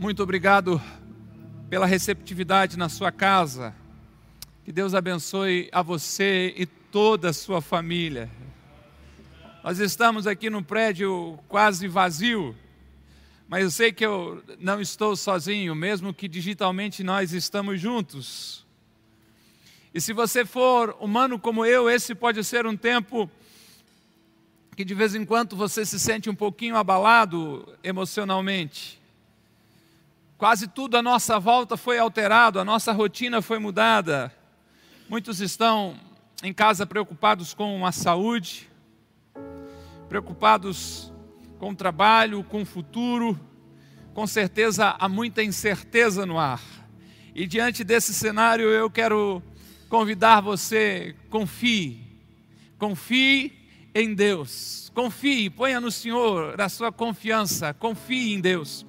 Muito obrigado pela receptividade na sua casa. Que Deus abençoe a você e toda a sua família. Nós estamos aqui num prédio quase vazio, mas eu sei que eu não estou sozinho, mesmo que digitalmente nós estamos juntos. E se você for humano como eu, esse pode ser um tempo que de vez em quando você se sente um pouquinho abalado emocionalmente. Quase tudo à nossa volta foi alterado, a nossa rotina foi mudada. Muitos estão em casa preocupados com a saúde, preocupados com o trabalho, com o futuro. Com certeza há muita incerteza no ar. E diante desse cenário eu quero convidar você, confie, confie em Deus. Confie, ponha no Senhor a sua confiança, confie em Deus.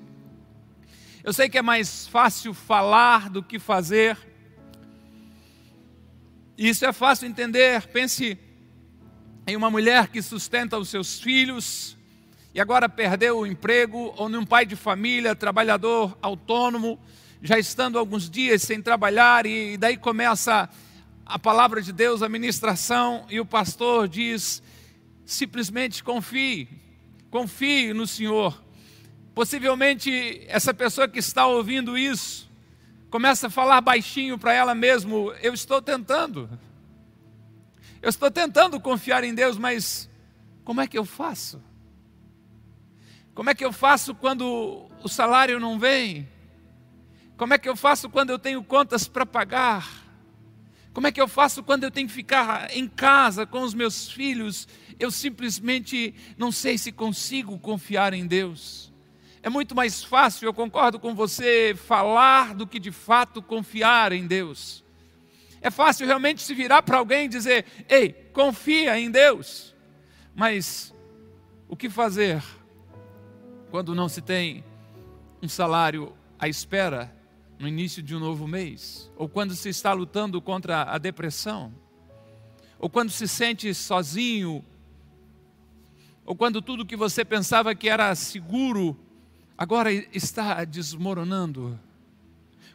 Eu sei que é mais fácil falar do que fazer. Isso é fácil entender. Pense em uma mulher que sustenta os seus filhos e agora perdeu o emprego, ou num pai de família, trabalhador autônomo, já estando alguns dias sem trabalhar, e daí começa a palavra de Deus, a ministração, e o pastor diz: simplesmente confie, confie no Senhor. Possivelmente essa pessoa que está ouvindo isso começa a falar baixinho para ela mesmo: Eu estou tentando, eu estou tentando confiar em Deus, mas como é que eu faço? Como é que eu faço quando o salário não vem? Como é que eu faço quando eu tenho contas para pagar? Como é que eu faço quando eu tenho que ficar em casa com os meus filhos? Eu simplesmente não sei se consigo confiar em Deus. É muito mais fácil, eu concordo com você, falar do que de fato confiar em Deus. É fácil realmente se virar para alguém e dizer: Ei, confia em Deus. Mas o que fazer quando não se tem um salário à espera no início de um novo mês, ou quando se está lutando contra a depressão, ou quando se sente sozinho, ou quando tudo que você pensava que era seguro agora está desmoronando.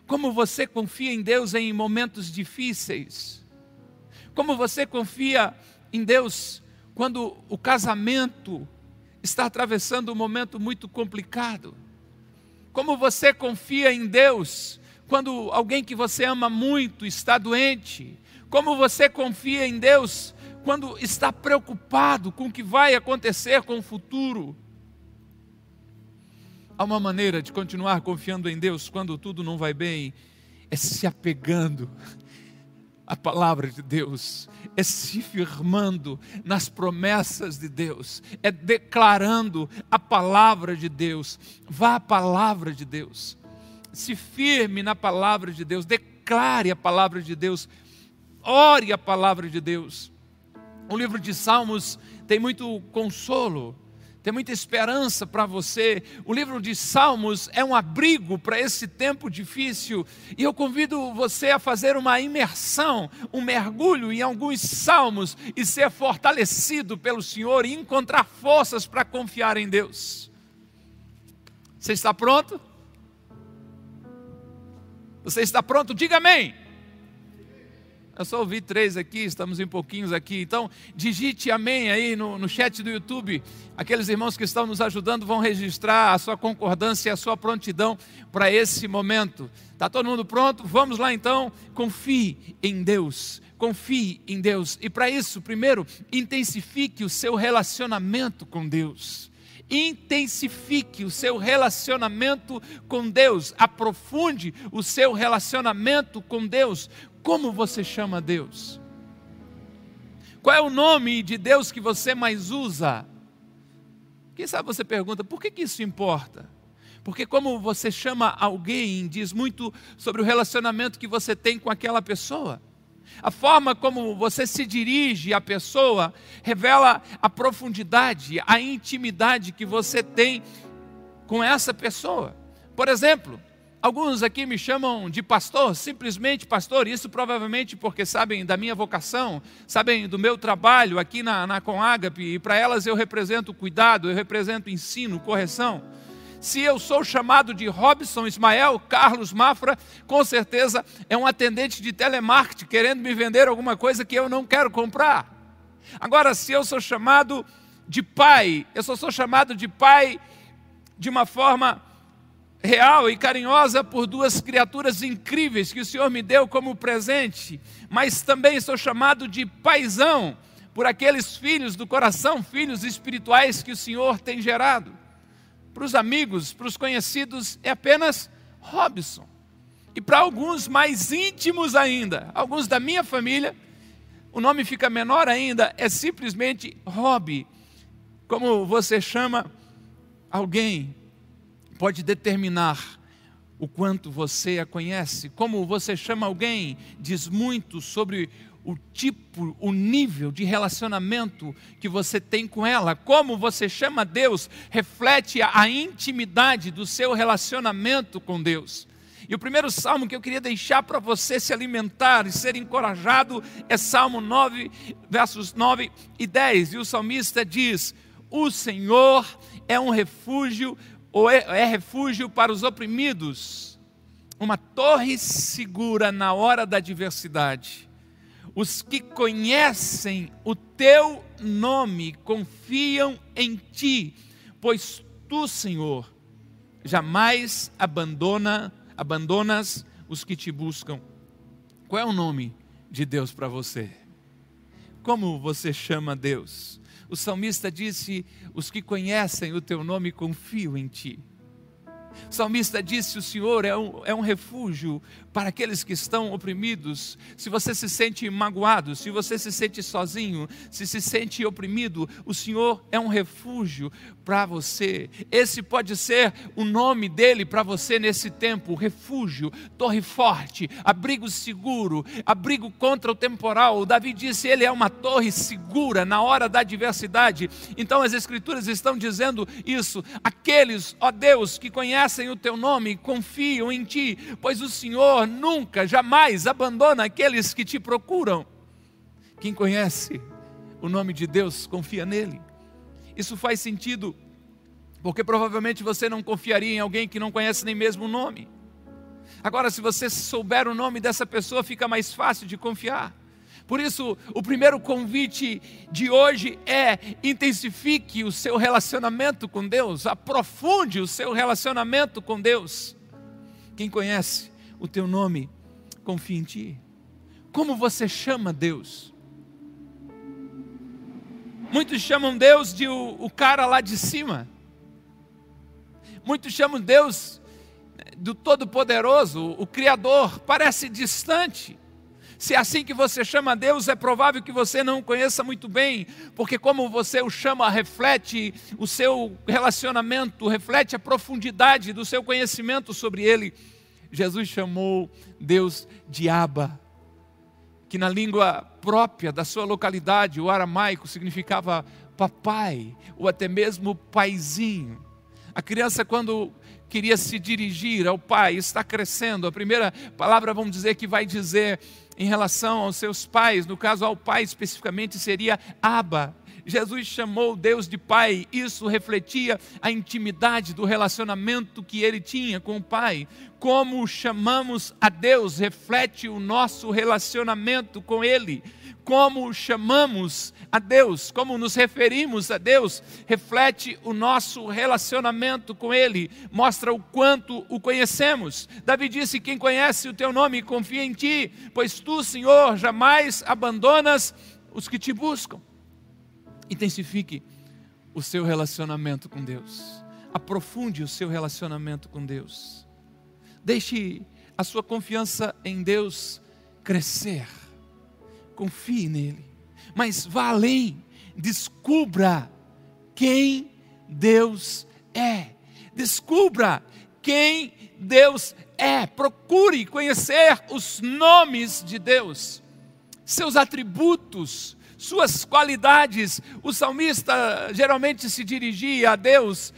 Como você confia em Deus em momentos difíceis? Como você confia em Deus quando o casamento está atravessando um momento muito complicado? Como você confia em Deus quando alguém que você ama muito está doente? Como você confia em Deus quando está preocupado com o que vai acontecer com o futuro? Há uma maneira de continuar confiando em Deus quando tudo não vai bem, é se apegando à palavra de Deus, é se firmando nas promessas de Deus, é declarando a palavra de Deus. Vá à palavra de Deus, se firme na palavra de Deus, declare a palavra de Deus, ore a palavra de Deus. O livro de Salmos tem muito consolo tem muita esperança para você. O livro de Salmos é um abrigo para esse tempo difícil. E eu convido você a fazer uma imersão, um mergulho em alguns salmos e ser fortalecido pelo Senhor e encontrar forças para confiar em Deus. Você está pronto? Você está pronto? Diga amém. Eu só ouvi três aqui, estamos em pouquinhos aqui. Então, digite amém aí no, no chat do YouTube. Aqueles irmãos que estão nos ajudando vão registrar a sua concordância e a sua prontidão para esse momento. Está todo mundo pronto? Vamos lá então. Confie em Deus. Confie em Deus. E para isso, primeiro, intensifique o seu relacionamento com Deus intensifique o seu relacionamento com Deus, aprofunde o seu relacionamento com Deus, como você chama Deus? Qual é o nome de Deus que você mais usa? Quem sabe você pergunta, por que, que isso importa? Porque como você chama alguém diz muito sobre o relacionamento que você tem com aquela pessoa. A forma como você se dirige à pessoa revela a profundidade, a intimidade que você tem com essa pessoa. Por exemplo, Alguns aqui me chamam de pastor, simplesmente pastor, isso provavelmente porque sabem da minha vocação, sabem do meu trabalho aqui na, na Conagape, e para elas eu represento cuidado, eu represento ensino, correção. Se eu sou chamado de Robson Ismael Carlos Mafra, com certeza é um atendente de telemarketing querendo me vender alguma coisa que eu não quero comprar. Agora, se eu sou chamado de pai, eu só sou chamado de pai de uma forma real e carinhosa por duas criaturas incríveis que o Senhor me deu como presente, mas também sou chamado de paisão por aqueles filhos do coração, filhos espirituais que o Senhor tem gerado para os amigos, para os conhecidos, é apenas Robson. E para alguns mais íntimos ainda, alguns da minha família, o nome fica menor ainda, é simplesmente Rob. Como você chama alguém, pode determinar o quanto você a conhece. Como você chama alguém, diz muito sobre o tipo, o nível de relacionamento que você tem com ela, como você chama Deus, reflete a intimidade do seu relacionamento com Deus. E o primeiro salmo que eu queria deixar para você se alimentar e ser encorajado é Salmo 9, versos 9 e 10. E o salmista diz: O Senhor é um refúgio, ou é, é refúgio para os oprimidos, uma torre segura na hora da adversidade os que conhecem o teu nome confiam em ti, pois tu, Senhor, jamais abandona, abandonas os que te buscam. Qual é o nome de Deus para você? Como você chama Deus? O salmista disse: Os que conhecem o teu nome confiam em ti. O salmista disse: O Senhor é um, é um refúgio para aqueles que estão oprimidos. Se você se sente magoado, se você se sente sozinho, se se sente oprimido, o Senhor é um refúgio para você. Esse pode ser o nome dele para você nesse tempo: refúgio, torre forte, abrigo seguro, abrigo contra o temporal. Davi disse: Ele é uma torre segura na hora da adversidade. Então as Escrituras estão dizendo isso. Aqueles, ó Deus, que conhecem o teu nome, confiam em ti, pois o Senhor nunca, jamais abandona aqueles que te procuram. Quem conhece o nome de Deus, confia nele. Isso faz sentido, porque provavelmente você não confiaria em alguém que não conhece nem mesmo o nome. Agora, se você souber o nome dessa pessoa, fica mais fácil de confiar. Por isso, o primeiro convite de hoje é: intensifique o seu relacionamento com Deus, aprofunde o seu relacionamento com Deus. Quem conhece o teu nome, confia em ti. Como você chama Deus? Muitos chamam Deus de o, o cara lá de cima. Muitos chamam Deus do Todo-Poderoso, o Criador, parece distante. Se é assim que você chama Deus, é provável que você não o conheça muito bem, porque como você o chama, reflete o seu relacionamento, reflete a profundidade do seu conhecimento sobre Ele. Jesus chamou Deus de Abba, que na língua própria da sua localidade, o aramaico, significava papai, ou até mesmo paizinho. A criança, quando queria se dirigir ao pai, está crescendo. A primeira palavra, vamos dizer, que vai dizer em relação aos seus pais, no caso ao pai especificamente, seria Abba. Jesus chamou Deus de Pai, isso refletia a intimidade do relacionamento que ele tinha com o Pai. Como chamamos a Deus reflete o nosso relacionamento com Ele. Como chamamos a Deus, como nos referimos a Deus, reflete o nosso relacionamento com Ele, mostra o quanto o conhecemos. Davi disse: Quem conhece o teu nome confia em ti, pois tu, Senhor, jamais abandonas os que te buscam. Intensifique o seu relacionamento com Deus. Aprofunde o seu relacionamento com Deus. Deixe a sua confiança em Deus crescer. Confie nele. Mas vá além. Descubra quem Deus é. Descubra quem Deus é. Procure conhecer os nomes de Deus, seus atributos, suas qualidades. O salmista geralmente se dirigia a Deus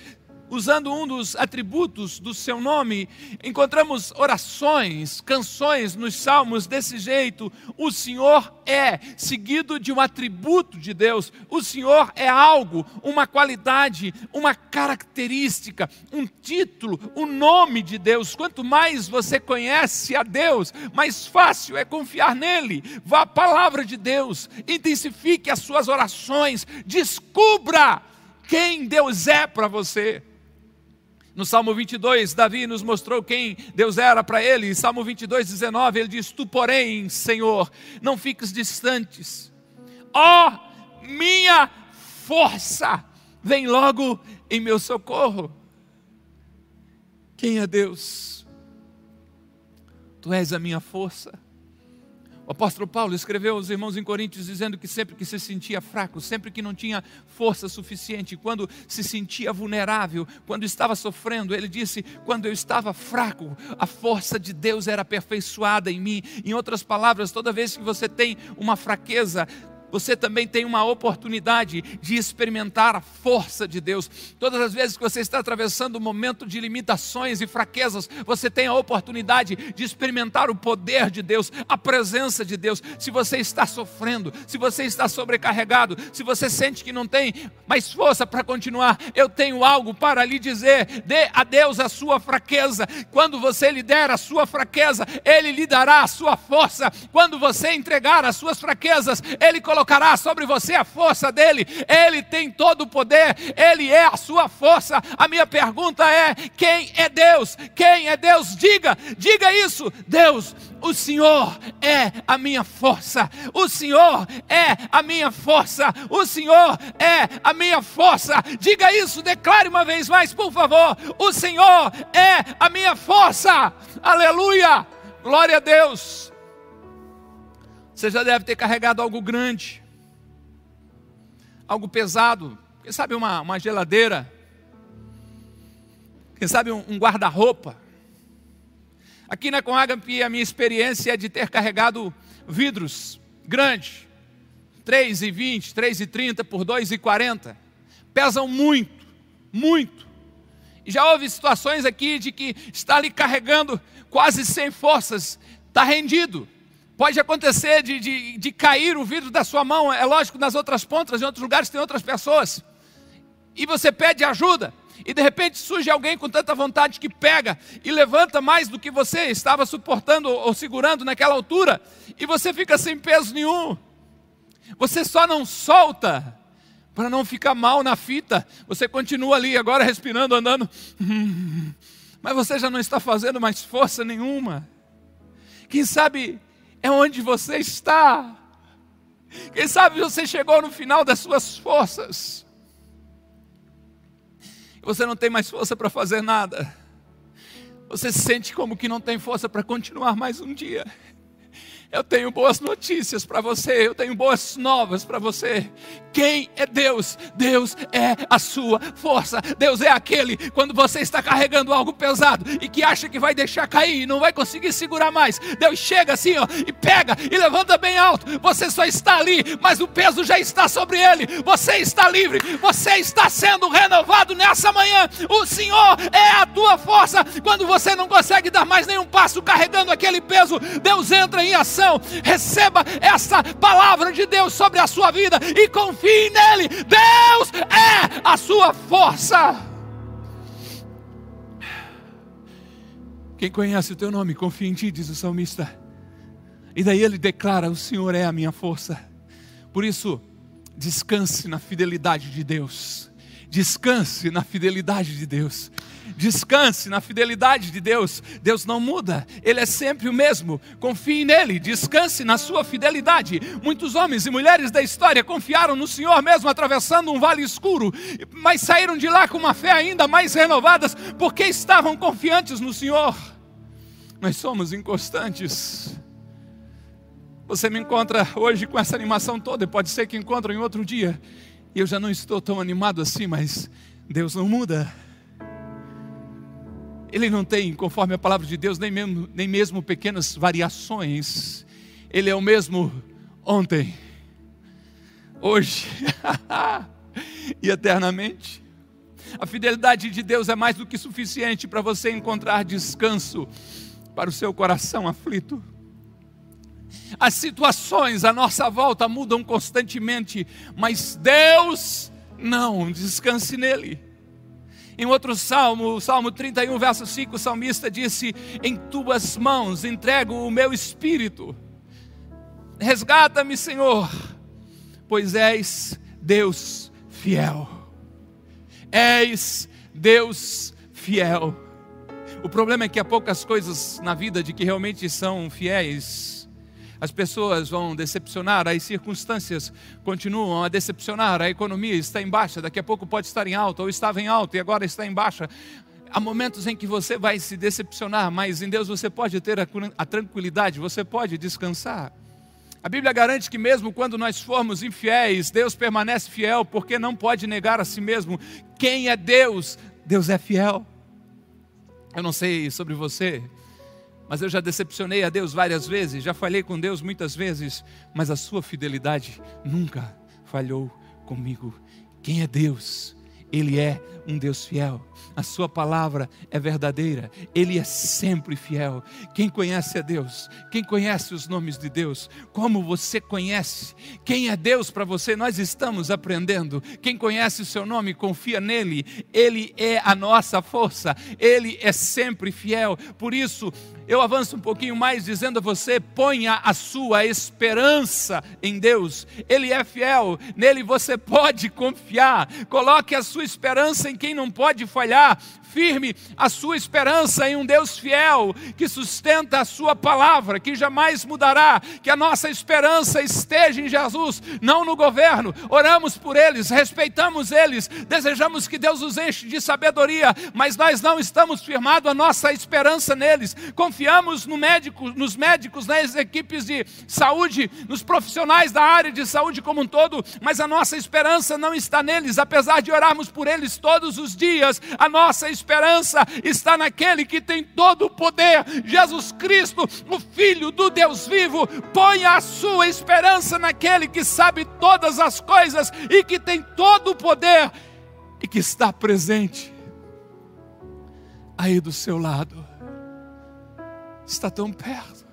usando um dos atributos do seu nome, encontramos orações, canções nos salmos desse jeito. O Senhor é, seguido de um atributo de Deus. O Senhor é algo, uma qualidade, uma característica, um título, o um nome de Deus. Quanto mais você conhece a Deus, mais fácil é confiar nele. Vá à palavra de Deus, intensifique as suas orações, descubra quem Deus é para você. No Salmo 22, Davi nos mostrou quem Deus era para ele. Salmo 22, 19, ele diz: Tu, porém, Senhor, não fiques distantes. Ó oh, minha força, vem logo em meu socorro. Quem é Deus? Tu és a minha força. O apóstolo Paulo escreveu aos irmãos em Coríntios dizendo que sempre que se sentia fraco, sempre que não tinha força suficiente, quando se sentia vulnerável, quando estava sofrendo, ele disse: quando eu estava fraco, a força de Deus era aperfeiçoada em mim. Em outras palavras, toda vez que você tem uma fraqueza, você também tem uma oportunidade de experimentar a força de Deus. Todas as vezes que você está atravessando um momento de limitações e fraquezas, você tem a oportunidade de experimentar o poder de Deus, a presença de Deus. Se você está sofrendo, se você está sobrecarregado, se você sente que não tem mais força para continuar, eu tenho algo para lhe dizer: dê a Deus a sua fraqueza. Quando você lhe der a sua fraqueza, Ele lhe dará a sua força. Quando você entregar as suas fraquezas, Ele colocará colocará sobre você a força dele, ele tem todo o poder, ele é a sua força. A minha pergunta é: quem é Deus? Quem é Deus? Diga, diga isso, Deus. O Senhor é a minha força, o Senhor é a minha força, o Senhor é a minha força. Diga isso, declare uma vez mais, por favor. O Senhor é a minha força, aleluia, glória a Deus. Você já deve ter carregado algo grande, algo pesado. Quem sabe uma, uma geladeira? Quem sabe um, um guarda-roupa? Aqui na Conagape, a minha experiência é de ter carregado vidros grandes, 3,20, 3,30 por 2,40. Pesam muito, muito. E já houve situações aqui de que está ali carregando quase sem forças, está rendido. Pode acontecer de, de, de cair o vidro da sua mão, é lógico, nas outras pontas, em outros lugares tem outras pessoas. E você pede ajuda, e de repente surge alguém com tanta vontade que pega e levanta mais do que você estava suportando ou segurando naquela altura, e você fica sem peso nenhum. Você só não solta para não ficar mal na fita. Você continua ali agora respirando, andando, mas você já não está fazendo mais força nenhuma. Quem sabe é onde você está. Quem sabe você chegou no final das suas forças. Você não tem mais força para fazer nada. Você se sente como que não tem força para continuar mais um dia. Eu tenho boas notícias para você, eu tenho boas novas para você. Quem é Deus? Deus é a sua força. Deus é aquele quando você está carregando algo pesado e que acha que vai deixar cair e não vai conseguir segurar mais. Deus chega assim, ó, e pega e levanta bem alto. Você só está ali, mas o peso já está sobre ele. Você está livre, você está sendo renovado nessa manhã. O Senhor é a tua força. Quando você não consegue dar mais nenhum passo carregando aquele peso, Deus entra em ação coração, receba essa palavra de Deus sobre a sua vida e confie nele. Deus é a sua força. Quem conhece o teu nome, confia em ti, diz o salmista. E daí ele declara: O Senhor é a minha força. Por isso, descanse na fidelidade de Deus. Descanse na fidelidade de Deus. Descanse na fidelidade de Deus. Deus não muda, Ele é sempre o mesmo. Confie nele, descanse na sua fidelidade. Muitos homens e mulheres da história confiaram no Senhor mesmo atravessando um vale escuro, mas saíram de lá com uma fé ainda mais renovadas, porque estavam confiantes no Senhor. Nós somos inconstantes. Você me encontra hoje com essa animação toda, e pode ser que encontre em outro dia. E eu já não estou tão animado assim, mas Deus não muda. Ele não tem, conforme a palavra de Deus, nem mesmo, nem mesmo pequenas variações. Ele é o mesmo ontem, hoje e eternamente. A fidelidade de Deus é mais do que suficiente para você encontrar descanso para o seu coração aflito. As situações à nossa volta mudam constantemente, mas Deus não, descanse nele. Em outro salmo, o Salmo 31, verso 5, o salmista disse: Em tuas mãos entrego o meu espírito. Resgata-me, Senhor, pois és Deus fiel. És Deus fiel. O problema é que há poucas coisas na vida de que realmente são fiéis as pessoas vão decepcionar, as circunstâncias continuam a decepcionar, a economia está em baixa, daqui a pouco pode estar em alta, ou estava em alta e agora está em baixa. Há momentos em que você vai se decepcionar, mas em Deus você pode ter a, tranquilidade, você pode descansar. A Bíblia garante que mesmo quando nós formos infiéis, Deus permanece fiel, porque não pode negar a si mesmo. Quem é Deus? Deus é fiel. Eu não sei sobre você, mas eu já decepcionei a Deus várias vezes, já falhei com Deus muitas vezes, mas a sua fidelidade nunca falhou comigo. Quem é Deus? Ele é um Deus fiel. A sua palavra é verdadeira. Ele é sempre fiel. Quem conhece a Deus? Quem conhece os nomes de Deus? Como você conhece? Quem é Deus para você? Nós estamos aprendendo. Quem conhece o seu nome, confia nele. Ele é a nossa força. Ele é sempre fiel. Por isso, eu avanço um pouquinho mais dizendo a você: ponha a sua esperança em Deus. Ele é fiel. Nele você pode confiar. Coloque a sua esperança em quem não pode falhar firme a sua esperança em um Deus fiel, que sustenta a sua palavra, que jamais mudará, que a nossa esperança esteja em Jesus, não no governo. Oramos por eles, respeitamos eles, desejamos que Deus os enche de sabedoria, mas nós não estamos firmados a nossa esperança neles. Confiamos no médico, nos médicos, nas equipes de saúde, nos profissionais da área de saúde como um todo, mas a nossa esperança não está neles, apesar de orarmos por eles todos os dias. A nossa esperança esperança está naquele que tem todo o poder, Jesus Cristo, o Filho do Deus vivo. Ponha a sua esperança naquele que sabe todas as coisas e que tem todo o poder e que está presente aí do seu lado. Está tão perto.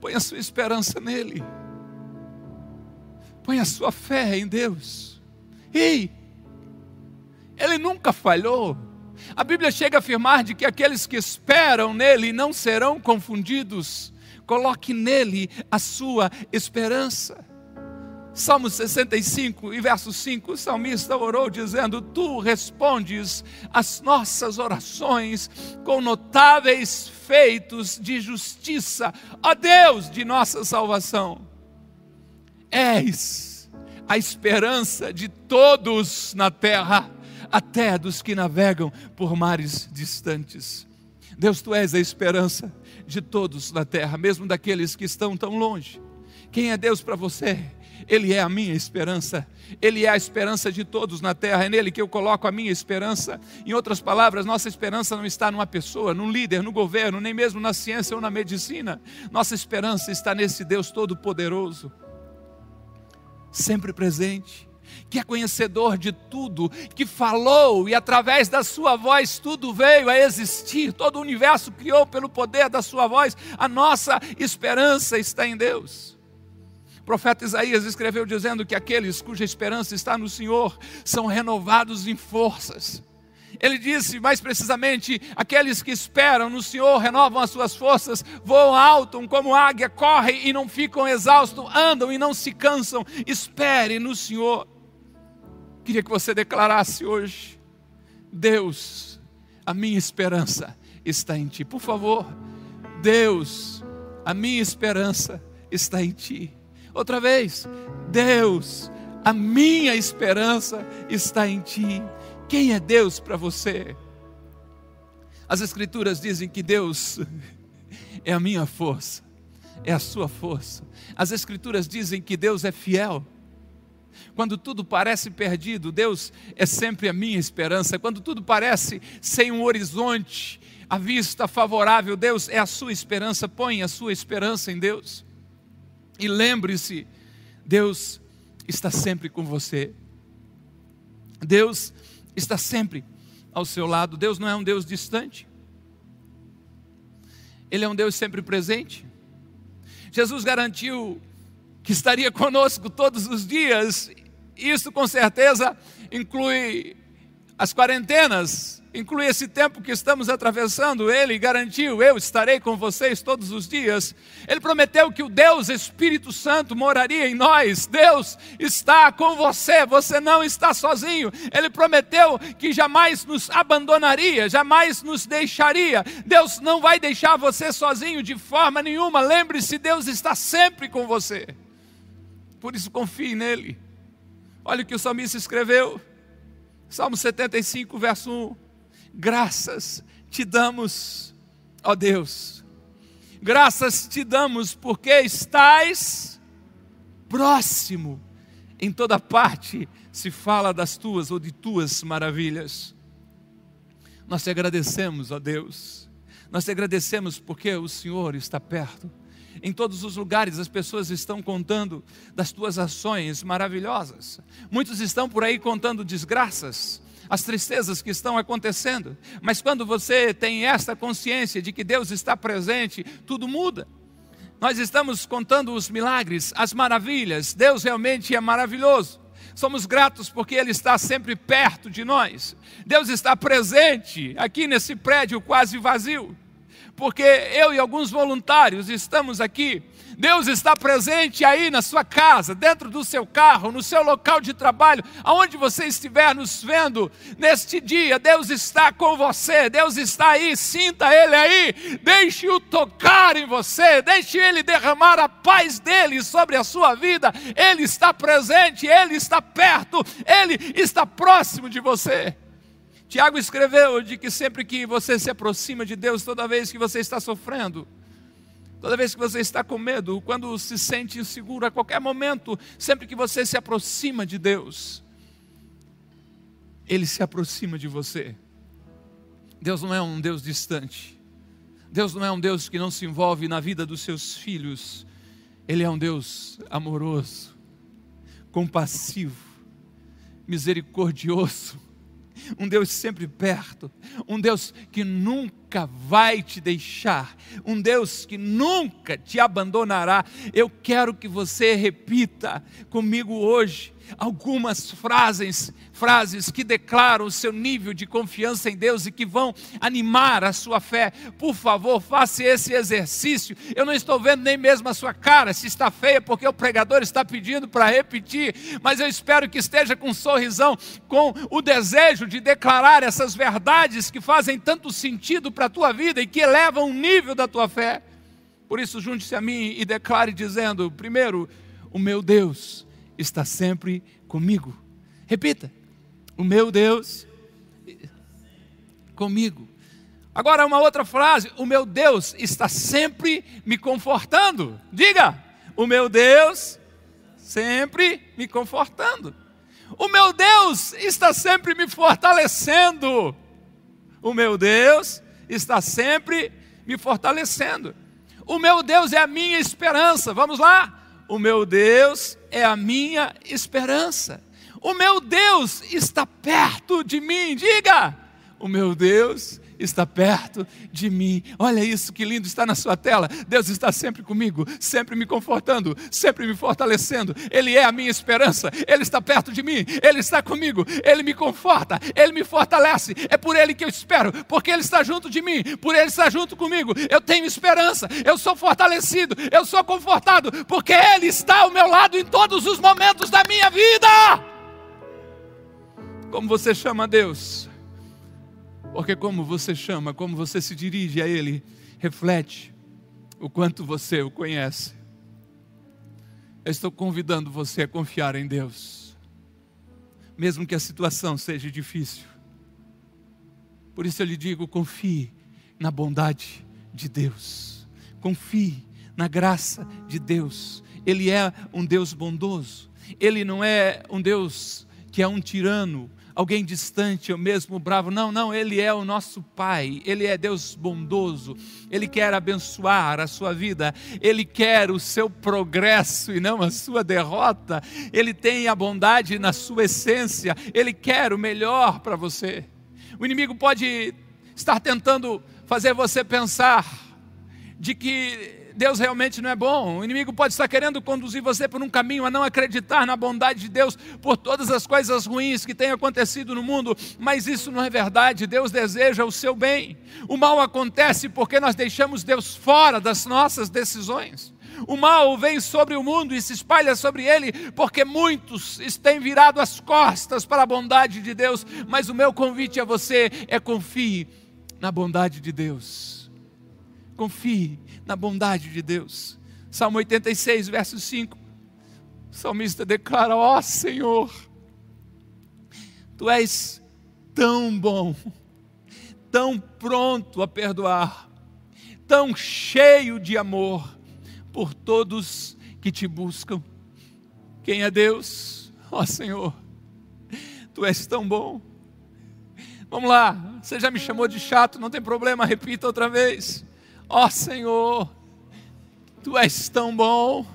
Põe a sua esperança nele. Põe a sua fé em Deus. Ei, ele nunca falhou. A Bíblia chega a afirmar de que aqueles que esperam nele não serão confundidos. Coloque nele a sua esperança. Salmo 65 e verso 5, o salmista orou dizendo: Tu respondes as nossas orações com notáveis feitos de justiça, ó Deus de nossa salvação. És a esperança de todos na terra até dos que navegam por mares distantes. Deus, tu és a esperança de todos na terra, mesmo daqueles que estão tão longe. Quem é Deus para você? Ele é a minha esperança, Ele é a esperança de todos na terra, é nele que eu coloco a minha esperança. Em outras palavras, nossa esperança não está numa pessoa, num líder, no governo, nem mesmo na ciência ou na medicina. Nossa esperança está nesse Deus Todo-Poderoso, sempre presente, que é conhecedor de tudo, que falou e através da sua voz tudo veio a existir, todo o universo criou pelo poder da sua voz. A nossa esperança está em Deus. O profeta Isaías escreveu dizendo que aqueles cuja esperança está no Senhor são renovados em forças. Ele disse mais precisamente: aqueles que esperam no Senhor renovam as suas forças, voam alto como águia, correm e não ficam exaustos, andam e não se cansam. Espere no Senhor. Queria que você declarasse hoje: Deus, a minha esperança está em Ti. Por favor, Deus, a minha esperança está em Ti. Outra vez, Deus, a minha esperança está em Ti. Quem é Deus para você? As Escrituras dizem que Deus é a minha força, é a sua força. As Escrituras dizem que Deus é fiel. Quando tudo parece perdido, Deus é sempre a minha esperança. Quando tudo parece sem um horizonte, a vista favorável, Deus é a sua esperança. Põe a sua esperança em Deus. E lembre-se, Deus está sempre com você. Deus está sempre ao seu lado. Deus não é um Deus distante, Ele é um Deus sempre presente. Jesus garantiu que estaria conosco todos os dias, isso com certeza inclui as quarentenas, inclui esse tempo que estamos atravessando, ele garantiu: Eu estarei com vocês todos os dias. Ele prometeu que o Deus Espírito Santo moraria em nós. Deus está com você, você não está sozinho. Ele prometeu que jamais nos abandonaria, jamais nos deixaria. Deus não vai deixar você sozinho de forma nenhuma. Lembre-se: Deus está sempre com você. Por isso, confie nele. Olha o que o salmista escreveu. Salmo 75, verso 1 graças te damos, ó Deus. Graças te damos porque estás próximo. Em toda parte se fala das tuas ou de tuas maravilhas. Nós te agradecemos, ó Deus. Nós te agradecemos porque o Senhor está perto. Em todos os lugares as pessoas estão contando das tuas ações maravilhosas. Muitos estão por aí contando desgraças, as tristezas que estão acontecendo. Mas quando você tem esta consciência de que Deus está presente, tudo muda. Nós estamos contando os milagres, as maravilhas. Deus realmente é maravilhoso. Somos gratos porque Ele está sempre perto de nós. Deus está presente aqui nesse prédio quase vazio. Porque eu e alguns voluntários estamos aqui Deus está presente aí na sua casa, dentro do seu carro, no seu local de trabalho, aonde você estiver nos vendo neste dia. Deus está com você, Deus está aí, sinta Ele aí, deixe-o tocar em você, deixe Ele derramar a paz dele sobre a sua vida. Ele está presente, Ele está perto, Ele está próximo de você. Tiago escreveu de que sempre que você se aproxima de Deus, toda vez que você está sofrendo, Toda vez que você está com medo, quando se sente inseguro, a qualquer momento, sempre que você se aproxima de Deus, Ele se aproxima de você. Deus não é um Deus distante. Deus não é um Deus que não se envolve na vida dos seus filhos. Ele é um Deus amoroso, compassivo, misericordioso, um Deus sempre perto, um Deus que nunca vai te deixar, um Deus que nunca te abandonará. Eu quero que você repita comigo hoje algumas frases, frases que declaram o seu nível de confiança em Deus e que vão animar a sua fé. Por favor, faça esse exercício. Eu não estou vendo nem mesmo a sua cara, se está feia, porque o pregador está pedindo para repetir, mas eu espero que esteja com um sorrisão, com o desejo de declarar essas verdades que fazem tanto sentido para a tua vida e que elevam o nível da tua fé. Por isso, junte-se a mim e declare dizendo: primeiro, o meu Deus está sempre comigo. Repita: o meu Deus comigo. Agora, uma outra frase: o meu Deus está sempre me confortando. Diga: o meu Deus sempre me confortando. O meu Deus está sempre me fortalecendo. O meu Deus está sempre me fortalecendo. O meu Deus é a minha esperança. Vamos lá? O meu Deus é a minha esperança. O meu Deus está perto de mim. Diga: O meu Deus está perto de mim. Olha isso, que lindo está na sua tela. Deus está sempre comigo, sempre me confortando, sempre me fortalecendo. Ele é a minha esperança, Ele está perto de mim, Ele está comigo, Ele me conforta, Ele me fortalece. É por Ele que eu espero, porque Ele está junto de mim, por Ele estar junto comigo. Eu tenho esperança, eu sou fortalecido, eu sou confortado, porque Ele está ao meu lado em todos os momentos da minha vida. Como você chama Deus? Porque como você chama, como você se dirige a Ele, reflete o quanto você o conhece. Eu estou convidando você a confiar em Deus, mesmo que a situação seja difícil. Por isso eu lhe digo: confie na bondade de Deus, confie na graça de Deus. Ele é um Deus bondoso, Ele não é um Deus que é um tirano alguém distante ou mesmo bravo. Não, não, Ele é o nosso Pai, Ele é Deus bondoso, Ele quer abençoar a sua vida, Ele quer o seu progresso e não a sua derrota, Ele tem a bondade na sua essência, Ele quer o melhor para você. O inimigo pode estar tentando fazer você pensar de que Deus realmente não é bom. O inimigo pode estar querendo conduzir você por um caminho a não acreditar na bondade de Deus por todas as coisas ruins que têm acontecido no mundo, mas isso não é verdade. Deus deseja o seu bem. O mal acontece porque nós deixamos Deus fora das nossas decisões. O mal vem sobre o mundo e se espalha sobre ele, porque muitos têm virado as costas para a bondade de Deus. Mas o meu convite a você é confie na bondade de Deus. Confie na bondade de Deus. Salmo 86, verso 5. O salmista declara: Ó oh, Senhor, tu és tão bom, tão pronto a perdoar, tão cheio de amor por todos que te buscam. Quem é Deus? Ó oh, Senhor, tu és tão bom. Vamos lá, você já me chamou de chato, não tem problema, repita outra vez. Ó oh, Senhor, Tu és tão bom,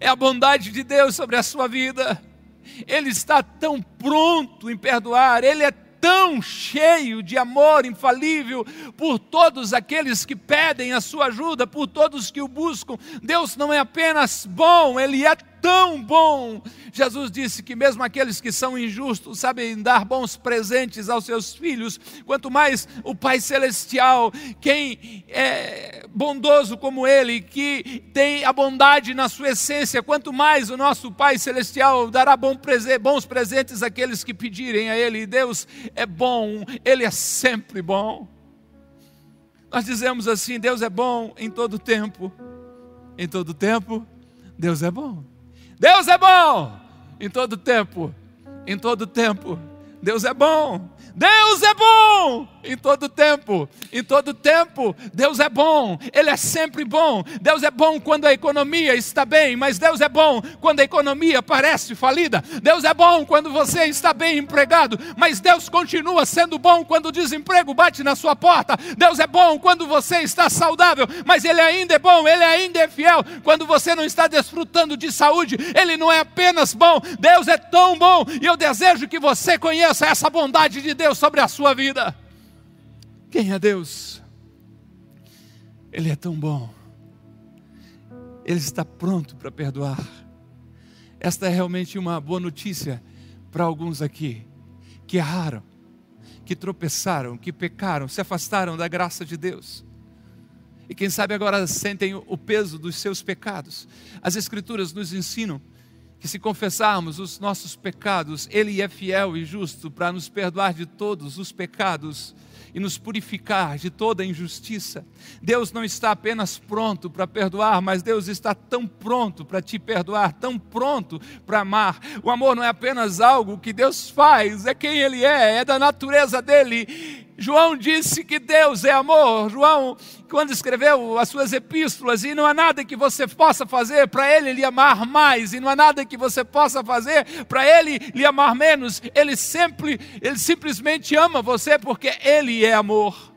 é a bondade de Deus sobre a sua vida, Ele está tão pronto em perdoar, Ele é tão cheio de amor infalível por todos aqueles que pedem a sua ajuda, por todos que o buscam. Deus não é apenas bom, Ele é tão bom. Jesus disse que mesmo aqueles que são injustos sabem dar bons presentes aos seus filhos, quanto mais o Pai Celestial, quem é bondoso como Ele, que tem a bondade na sua essência, quanto mais o nosso Pai Celestial dará bons presentes àqueles que pedirem a Ele. Deus é bom, Ele é sempre bom. Nós dizemos assim: Deus é bom em todo tempo. Em todo tempo, Deus é bom. Deus é bom em todo tempo. Em todo tempo. Deus é bom. Deus é bom em todo tempo. Em todo tempo, Deus é bom. Ele é sempre bom. Deus é bom quando a economia está bem, mas Deus é bom quando a economia parece falida. Deus é bom quando você está bem empregado, mas Deus continua sendo bom quando o desemprego bate na sua porta. Deus é bom quando você está saudável, mas Ele ainda é bom, Ele ainda é fiel. Quando você não está desfrutando de saúde, Ele não é apenas bom, Deus é tão bom e eu desejo que você conheça essa bondade de Deus Deus sobre a sua vida. Quem é Deus? Ele é tão bom. Ele está pronto para perdoar. Esta é realmente uma boa notícia para alguns aqui que erraram, que tropeçaram, que pecaram, se afastaram da graça de Deus. E quem sabe agora sentem o peso dos seus pecados. As Escrituras nos ensinam que se confessarmos os nossos pecados, Ele é fiel e justo para nos perdoar de todos os pecados e nos purificar de toda injustiça. Deus não está apenas pronto para perdoar, mas Deus está tão pronto para te perdoar, tão pronto para amar. O amor não é apenas algo que Deus faz, é quem Ele é, é da natureza dele. João disse que Deus é amor. João, quando escreveu as suas epístolas, e não há nada que você possa fazer para ele lhe amar mais, e não há nada que você possa fazer para ele lhe amar menos. Ele sempre, ele simplesmente ama você porque ele é amor.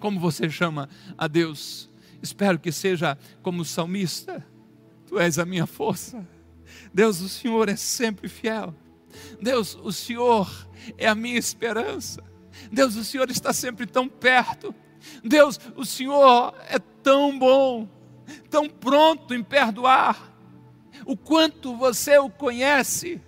Como você chama a Deus? Espero que seja como o salmista. Tu és a minha força. Deus, o Senhor é sempre fiel. Deus, o Senhor é a minha esperança. Deus, o Senhor está sempre tão perto. Deus, o Senhor é tão bom, tão pronto em perdoar. O quanto você o conhece,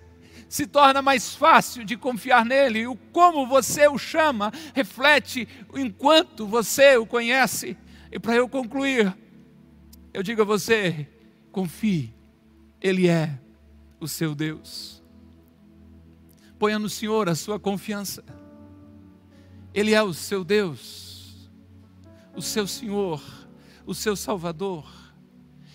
se torna mais fácil de confiar nele. O como você o chama reflete o enquanto você o conhece. E para eu concluir, eu digo a você: confie, Ele é o seu Deus. Ponha no Senhor a sua confiança. Ele é o seu Deus, o seu Senhor, o seu Salvador.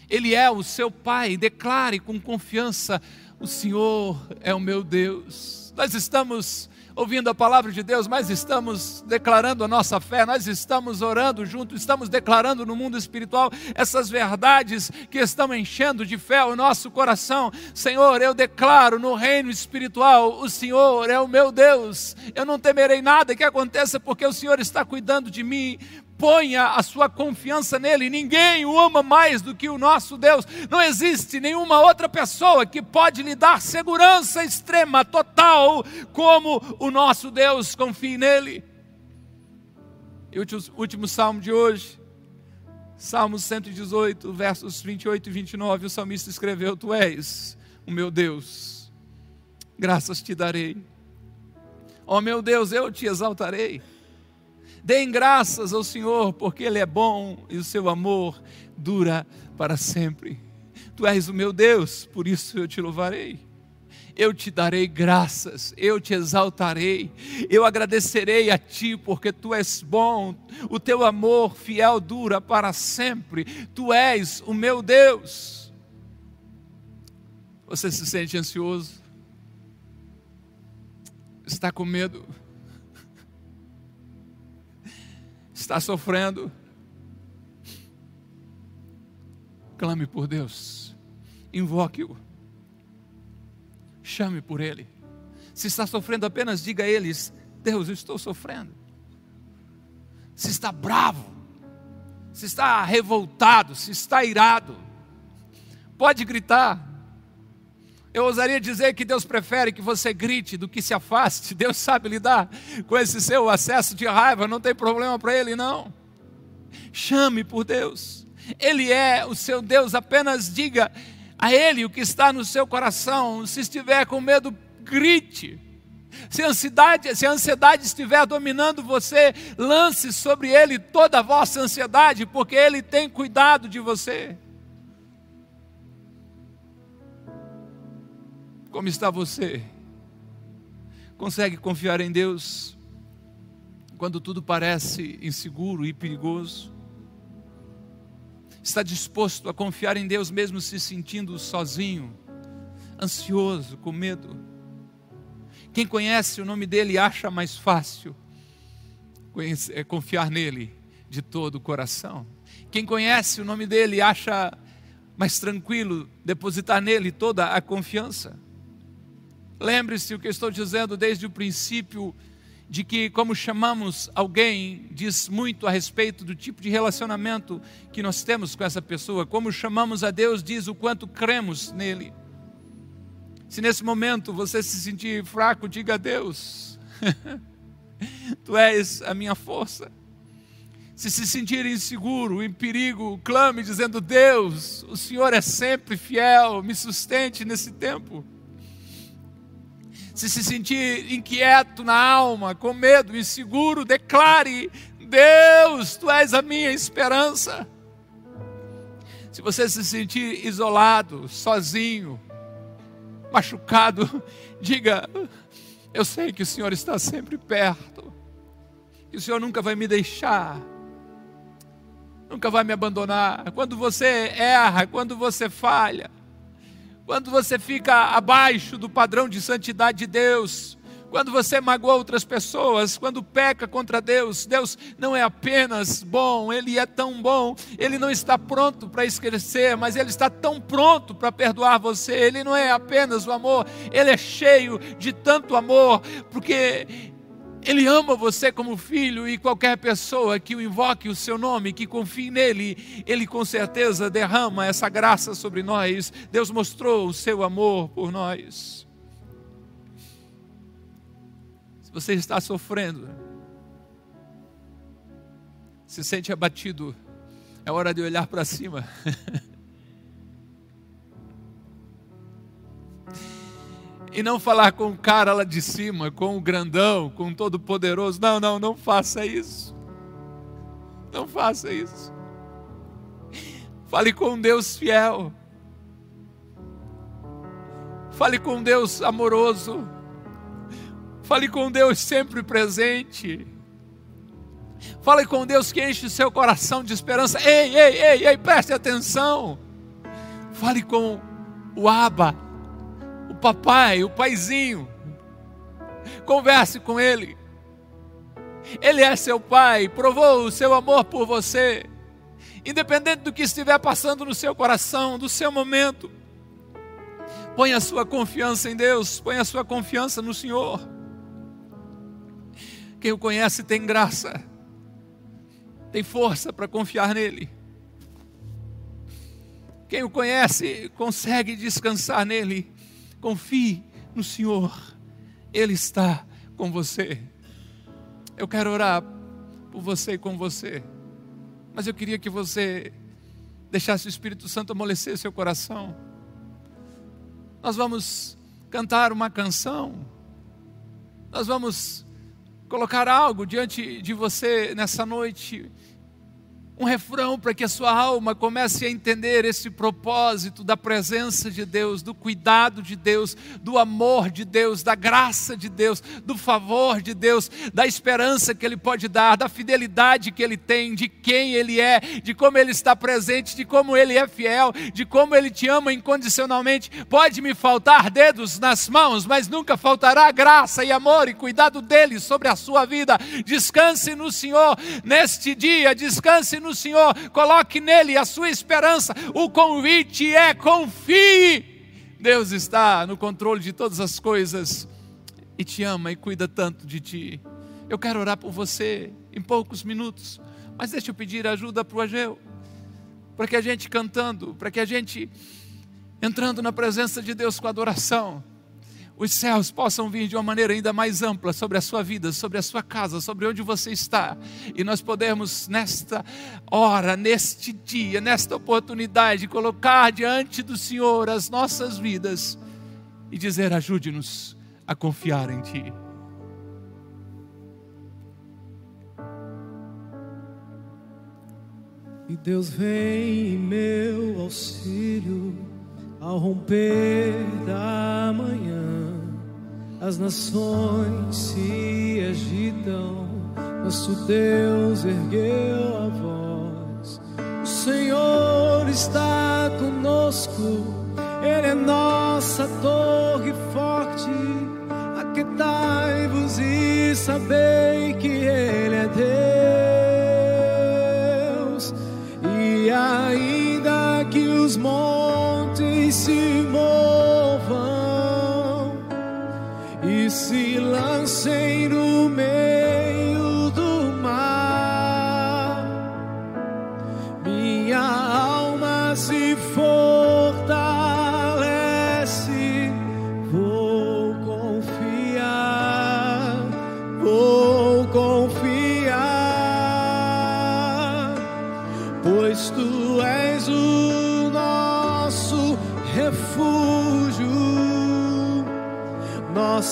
Ele é o seu Pai. Declare com confiança: O Senhor é o meu Deus. Nós estamos ouvindo a palavra de Deus, mas estamos declarando a nossa fé, nós estamos orando junto, estamos declarando no mundo espiritual essas verdades que estão enchendo de fé o nosso coração. Senhor, eu declaro no reino espiritual: o Senhor é o meu Deus, eu não temerei nada que aconteça, porque o Senhor está cuidando de mim, ponha a sua confiança nele. Ninguém o ama mais do que o nosso Deus. Não existe nenhuma outra pessoa que pode lhe dar segurança extrema, total, como o nosso Deus. Confie nele. E o último salmo de hoje, Salmo 118, versos 28 e 29, o salmista escreveu: Tu és o meu Deus, graças te darei. Ó oh, meu Deus, eu te exaltarei. Deem graças ao Senhor, porque Ele é bom e o seu amor dura para sempre. Tu és o meu Deus, por isso eu te louvarei. Eu te darei graças, eu te exaltarei, eu agradecerei a ti, porque tu és bom, o teu amor fiel dura para sempre, tu és o meu Deus. Você se sente ansioso? Está com medo? Está sofrendo, clame por Deus, invoque-o, chame por Ele. Se está sofrendo, apenas diga a eles: Deus, eu estou sofrendo. Se está bravo, se está revoltado, se está irado, pode gritar, eu ousaria dizer que Deus prefere que você grite do que se afaste. Deus sabe lidar com esse seu acesso de raiva, não tem problema para Ele, não. Chame por Deus. Ele é o seu Deus, apenas diga a Ele o que está no seu coração. Se estiver com medo, grite. Se a ansiedade, se a ansiedade estiver dominando você, lance sobre Ele toda a vossa ansiedade, porque Ele tem cuidado de você. Como está você? Consegue confiar em Deus quando tudo parece inseguro e perigoso? Está disposto a confiar em Deus mesmo se sentindo sozinho, ansioso, com medo? Quem conhece o nome dele acha mais fácil é, confiar nele de todo o coração. Quem conhece o nome dele acha mais tranquilo depositar nele toda a confiança. Lembre-se o que eu estou dizendo desde o princípio, de que, como chamamos alguém, diz muito a respeito do tipo de relacionamento que nós temos com essa pessoa. Como chamamos a Deus, diz o quanto cremos nele. Se nesse momento você se sentir fraco, diga a Deus: Tu és a minha força. Se se sentir inseguro, em perigo, clame dizendo: Deus, o Senhor é sempre fiel, me sustente nesse tempo se se sentir inquieto na alma, com medo, inseguro, declare: Deus, tu és a minha esperança. Se você se sentir isolado, sozinho, machucado, diga: Eu sei que o Senhor está sempre perto, que o Senhor nunca vai me deixar, nunca vai me abandonar. Quando você erra, quando você falha, quando você fica abaixo do padrão de santidade de Deus, quando você magoa outras pessoas, quando peca contra Deus, Deus não é apenas bom, Ele é tão bom, Ele não está pronto para esquecer, mas Ele está tão pronto para perdoar você. Ele não é apenas o amor, Ele é cheio de tanto amor, porque ele ama você como filho e qualquer pessoa que o invoque o seu nome, que confie nele, ele com certeza derrama essa graça sobre nós. Deus mostrou o seu amor por nós. Se você está sofrendo, se sente abatido, é hora de olhar para cima. e não falar com o cara lá de cima, com o grandão, com o todo poderoso. Não, não, não faça isso. Não faça isso. Fale com Deus fiel. Fale com Deus amoroso. Fale com Deus sempre presente. Fale com Deus que enche o seu coração de esperança. Ei, ei, ei, ei, preste atenção. Fale com o Abba, o papai, o paizinho. converse com Ele. Ele é seu Pai, provou o seu amor por você, independente do que estiver passando no seu coração, do seu momento. Põe a sua confiança em Deus, põe a sua confiança no Senhor. Quem o conhece tem graça, tem força para confiar nele. Quem o conhece consegue descansar nele. Confie no Senhor, Ele está com você. Eu quero orar por você e com você, mas eu queria que você deixasse o Espírito Santo amolecer seu coração. Nós vamos cantar uma canção, nós vamos colocar algo diante de você nessa noite um refrão para que a sua alma comece a entender esse propósito da presença de Deus, do cuidado de Deus, do amor de Deus, da graça de Deus, do favor de Deus, da esperança que Ele pode dar, da fidelidade que Ele tem, de quem Ele é, de como Ele está presente, de como Ele é fiel, de como Ele te ama incondicionalmente. Pode me faltar dedos nas mãos, mas nunca faltará graça e amor e cuidado dele sobre a sua vida. Descanse no Senhor neste dia, descanse no Senhor, coloque nele a sua esperança. O convite é: confie. Deus está no controle de todas as coisas e te ama e cuida tanto de ti. Eu quero orar por você em poucos minutos, mas deixa eu pedir ajuda para o Ageu, para que a gente cantando, para que a gente entrando na presença de Deus com adoração os céus possam vir de uma maneira ainda mais ampla sobre a sua vida, sobre a sua casa, sobre onde você está, e nós podemos nesta hora, neste dia, nesta oportunidade, colocar diante do Senhor as nossas vidas e dizer: ajude-nos a confiar em Ti. E Deus vem em meu auxílio ao romper da manhã, as nações se agitam, nosso Deus ergueu a voz. O Senhor está conosco, Ele é nossa torre forte. Aquetai-vos e sabei que Ele é Deus, e ainda que os montes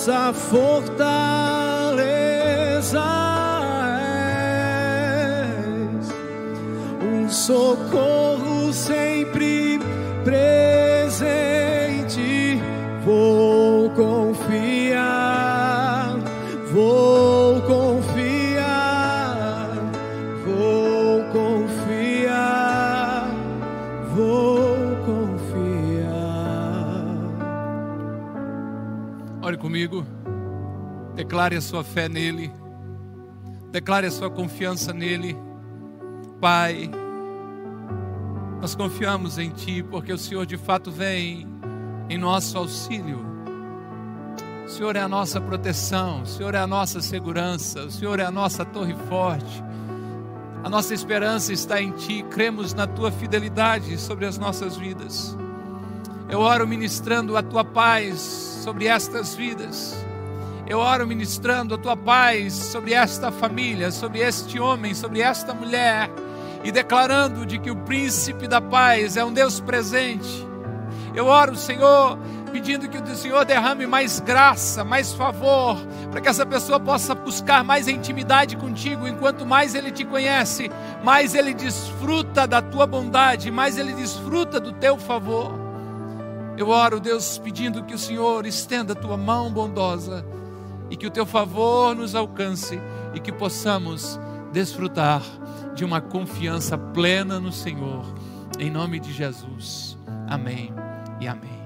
nossa fortaleza és, um socorro sempre presente. Declare a sua fé nele. Declare a sua confiança nele. Pai, nós confiamos em Ti, porque o Senhor de fato vem em nosso auxílio. O Senhor é a nossa proteção, o Senhor é a nossa segurança, o Senhor é a nossa torre forte. A nossa esperança está em Ti, cremos na Tua fidelidade sobre as nossas vidas. Eu oro ministrando a Tua paz sobre estas vidas. Eu oro ministrando a tua paz sobre esta família, sobre este homem, sobre esta mulher, e declarando de que o príncipe da paz é um Deus presente. Eu oro, Senhor, pedindo que o Senhor derrame mais graça, mais favor, para que essa pessoa possa buscar mais intimidade contigo. Enquanto mais ele te conhece, mais ele desfruta da tua bondade, mais ele desfruta do teu favor. Eu oro, Deus, pedindo que o Senhor estenda a tua mão bondosa e que o teu favor nos alcance e que possamos desfrutar de uma confiança plena no Senhor. Em nome de Jesus. Amém e amém.